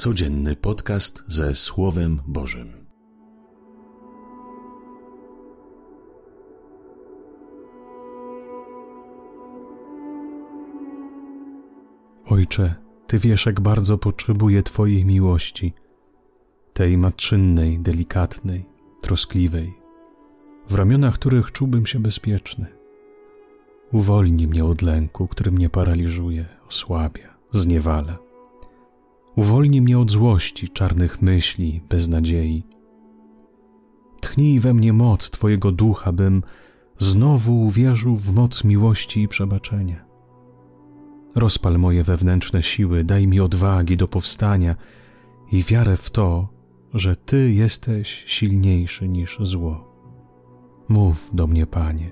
Codzienny podcast ze Słowem Bożym. Ojcze, Ty wiesz, jak bardzo potrzebuję Twojej miłości, tej matczynnej, delikatnej, troskliwej, w ramionach których czułbym się bezpieczny. Uwolnij mnie od lęku, który mnie paraliżuje, osłabia, zniewala Uwolnij mnie od złości, czarnych myśli, beznadziei. Tchnij we mnie moc Twojego ducha, bym znowu uwierzył w moc miłości i przebaczenia. Rozpal moje wewnętrzne siły, daj mi odwagi do powstania i wiarę w to, że Ty jesteś silniejszy niż zło. Mów do mnie, Panie,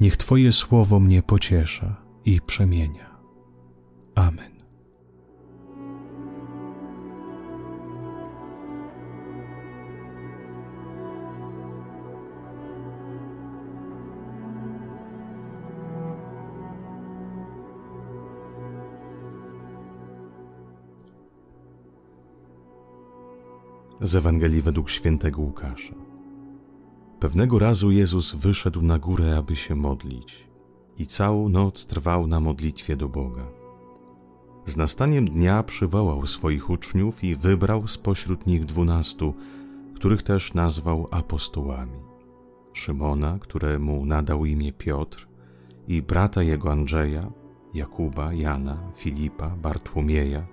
niech Twoje słowo mnie pociesza i przemienia. Amen. Z Ewangelii według świętego Łukasza. Pewnego razu Jezus wyszedł na górę, aby się modlić, i całą noc trwał na modlitwie do Boga. Z nastaniem dnia przywołał swoich uczniów i wybrał spośród nich dwunastu, których też nazwał apostołami. Szymona, któremu nadał imię Piotr, i brata jego Andrzeja, Jakuba, Jana, Filipa, Bartłomieja,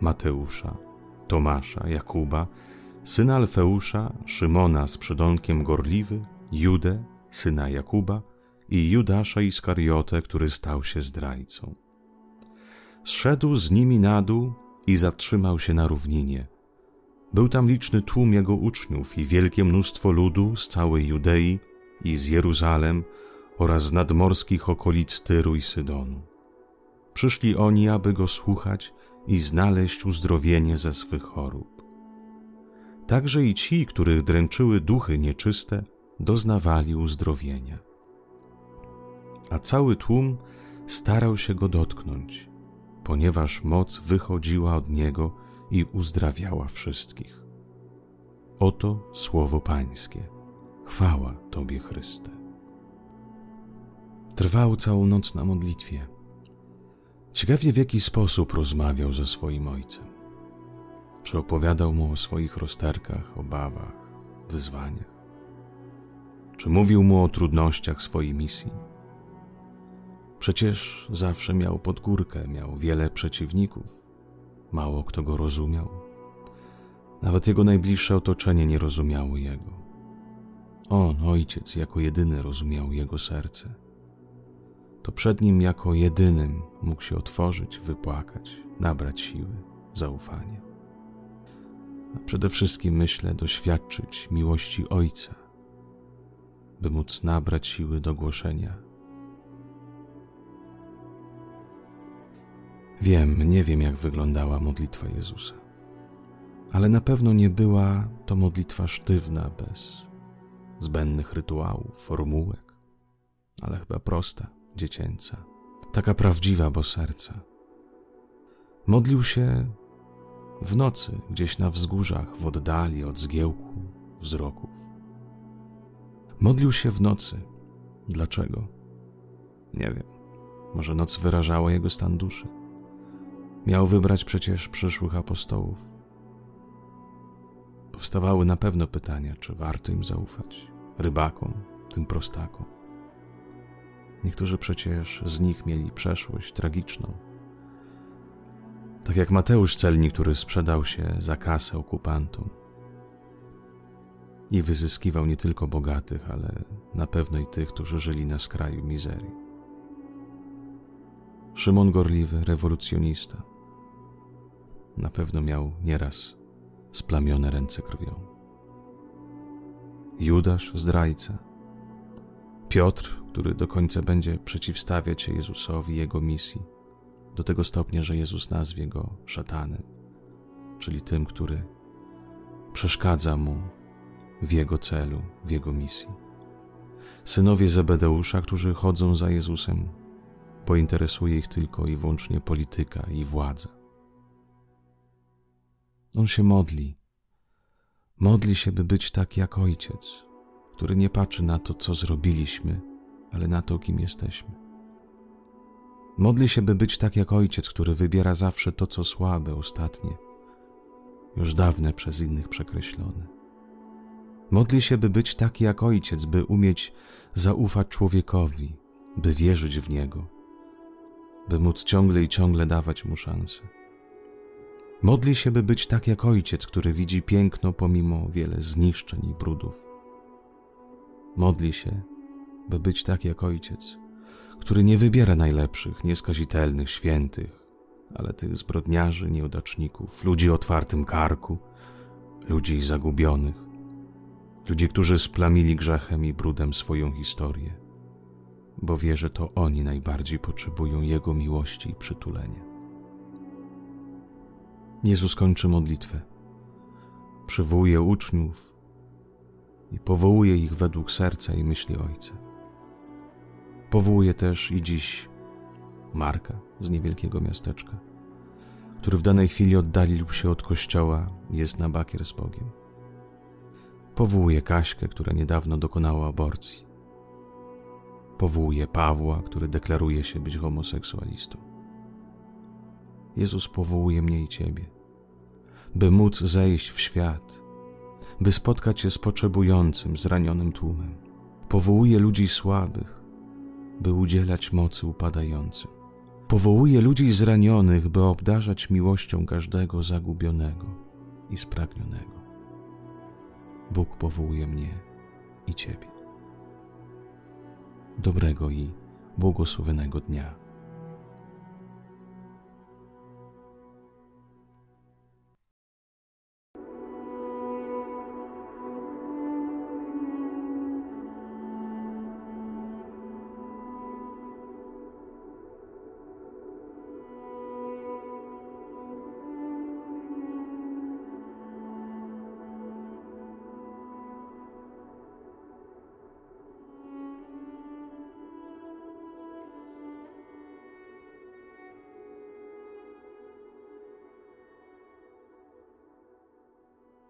Mateusza, Tomasza, Jakuba, syna Alfeusza, Szymona z przydonkiem Gorliwy, Judę, syna Jakuba i Judasza Iskariotę, który stał się zdrajcą. Zszedł z nimi na dół i zatrzymał się na równinie. Był tam liczny tłum jego uczniów i wielkie mnóstwo ludu z całej Judei i z Jeruzalem oraz z nadmorskich okolic Tyru i Sydonu. Przyszli oni, aby go słuchać i znaleźć uzdrowienie ze swych chorób. Także i ci, których dręczyły duchy nieczyste, doznawali uzdrowienia. A cały tłum starał się go dotknąć, ponieważ moc wychodziła od niego i uzdrawiała wszystkich. Oto słowo Pańskie. Chwała Tobie, Chryste. Trwał całą noc na modlitwie. Ciekawie w jaki sposób rozmawiał ze swoim ojcem. Czy opowiadał mu o swoich rozterkach, obawach, wyzwaniach? Czy mówił mu o trudnościach swojej misji? Przecież zawsze miał podgórkę, miał wiele przeciwników. Mało kto go rozumiał. Nawet jego najbliższe otoczenie nie rozumiało jego. On, ojciec, jako jedyny rozumiał jego serce. To przed nim jako jedynym mógł się otworzyć, wypłakać, nabrać siły, zaufania a przede wszystkim myślę doświadczyć miłości Ojca, by móc nabrać siły do głoszenia. Wiem, nie wiem, jak wyglądała modlitwa Jezusa, ale na pewno nie była to modlitwa sztywna, bez zbędnych rytuałów, formułek, ale chyba prosta, dziecięca, taka prawdziwa, bo serca. Modlił się w nocy, gdzieś na wzgórzach, w oddali od zgiełku wzroków. Modlił się w nocy. Dlaczego? Nie wiem. Może noc wyrażała jego stan duszy. Miał wybrać przecież przyszłych apostołów. Powstawały na pewno pytania, czy warto im zaufać rybakom, tym prostakom. Niektórzy przecież z nich mieli przeszłość tragiczną, tak jak Mateusz Celnik, który sprzedał się za kasę okupantom i wyzyskiwał nie tylko bogatych, ale na pewno i tych, którzy żyli na skraju mizerii. Szymon Gorliwy, rewolucjonista, na pewno miał nieraz splamione ręce krwią. Judasz, zdrajca. Piotr, który do końca będzie przeciwstawiać się Jezusowi i jego misji do tego stopnia, że Jezus nazwie go szatanem, czyli tym, który przeszkadza mu w jego celu, w jego misji. Synowie Zebedeusza, którzy chodzą za Jezusem, pointeresuje ich tylko i wyłącznie polityka i władza. On się modli. Modli się, by być tak jak ojciec, który nie patrzy na to, co zrobiliśmy, ale na to, kim jesteśmy. Modli się, by być tak jak ojciec, który wybiera zawsze to, co słabe, ostatnie, już dawne przez innych przekreślone. Modli się, by być taki jak ojciec, by umieć zaufać człowiekowi, by wierzyć w niego, by móc ciągle i ciągle dawać mu szansę. Modli się, by być tak jak ojciec, który widzi piękno pomimo wiele zniszczeń i brudów. Modli się, by być tak jak ojciec, który nie wybiera najlepszych, nieskazitelnych, świętych, ale tych zbrodniarzy, nieudaczników, ludzi o otwartym karku, ludzi zagubionych, ludzi, którzy splamili grzechem i brudem swoją historię, bo wie, że to oni najbardziej potrzebują Jego miłości i przytulenia. Jezus kończy modlitwę, przywołuje uczniów i powołuje ich według serca i myśli Ojca. Powołuje też i dziś Marka z niewielkiego miasteczka, który w danej chwili oddalił się od kościoła i jest na bakier z Bogiem. Powołuje Kaśkę, która niedawno dokonała aborcji. Powołuje Pawła, który deklaruje się być homoseksualistą. Jezus powołuje mnie i Ciebie, by móc zejść w świat, by spotkać się z potrzebującym, zranionym tłumem. Powołuje ludzi słabych, by udzielać mocy upadającym. Powołuje ludzi zranionych, by obdarzać miłością każdego zagubionego i spragnionego. Bóg powołuje mnie i Ciebie. Dobrego i błogosławionego dnia.